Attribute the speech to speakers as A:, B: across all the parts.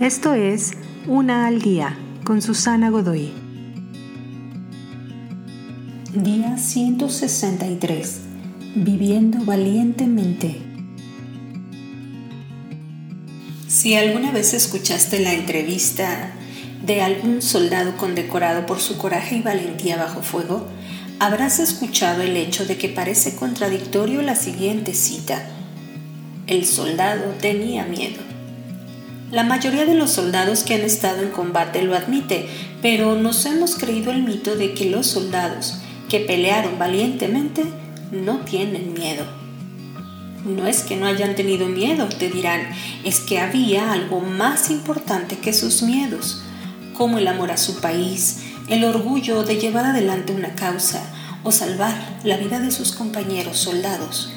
A: Esto es Una al Día con Susana Godoy. Día 163. Viviendo valientemente. Si alguna vez escuchaste la entrevista de algún soldado condecorado por su coraje y valentía bajo fuego, habrás escuchado el hecho de que parece contradictorio la siguiente cita. El soldado tenía miedo. La mayoría de los soldados que han estado en combate lo admite, pero nos hemos creído el mito de que los soldados que pelearon valientemente no tienen miedo. No es que no hayan tenido miedo, te dirán, es que había algo más importante que sus miedos, como el amor a su país, el orgullo de llevar adelante una causa o salvar la vida de sus compañeros soldados.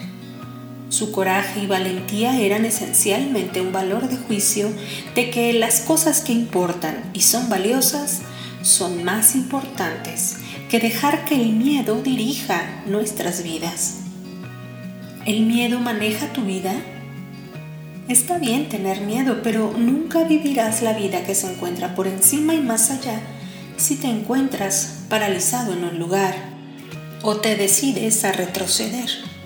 A: Su coraje y valentía eran esencialmente un valor de juicio de que las cosas que importan y son valiosas son más importantes que dejar que el miedo dirija nuestras vidas. ¿El miedo maneja tu vida? Está bien tener miedo, pero nunca vivirás la vida que se encuentra por encima y más allá si te encuentras paralizado en un lugar o te decides a retroceder.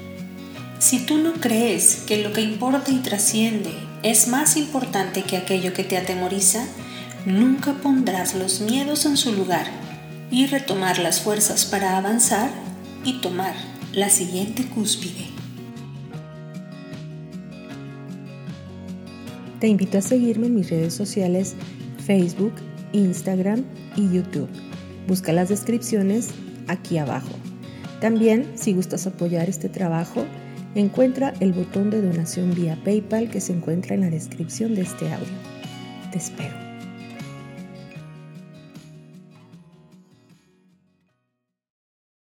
A: Si tú no crees que lo que importa y trasciende es más importante que aquello que te atemoriza, nunca pondrás los miedos en su lugar y retomar las fuerzas para avanzar y tomar la siguiente cúspide. Te invito a seguirme en mis redes sociales Facebook, Instagram y YouTube. Busca las descripciones aquí abajo. También, si gustas apoyar este trabajo, encuentra el botón de donación vía PayPal que se encuentra en la descripción de este audio. Te espero.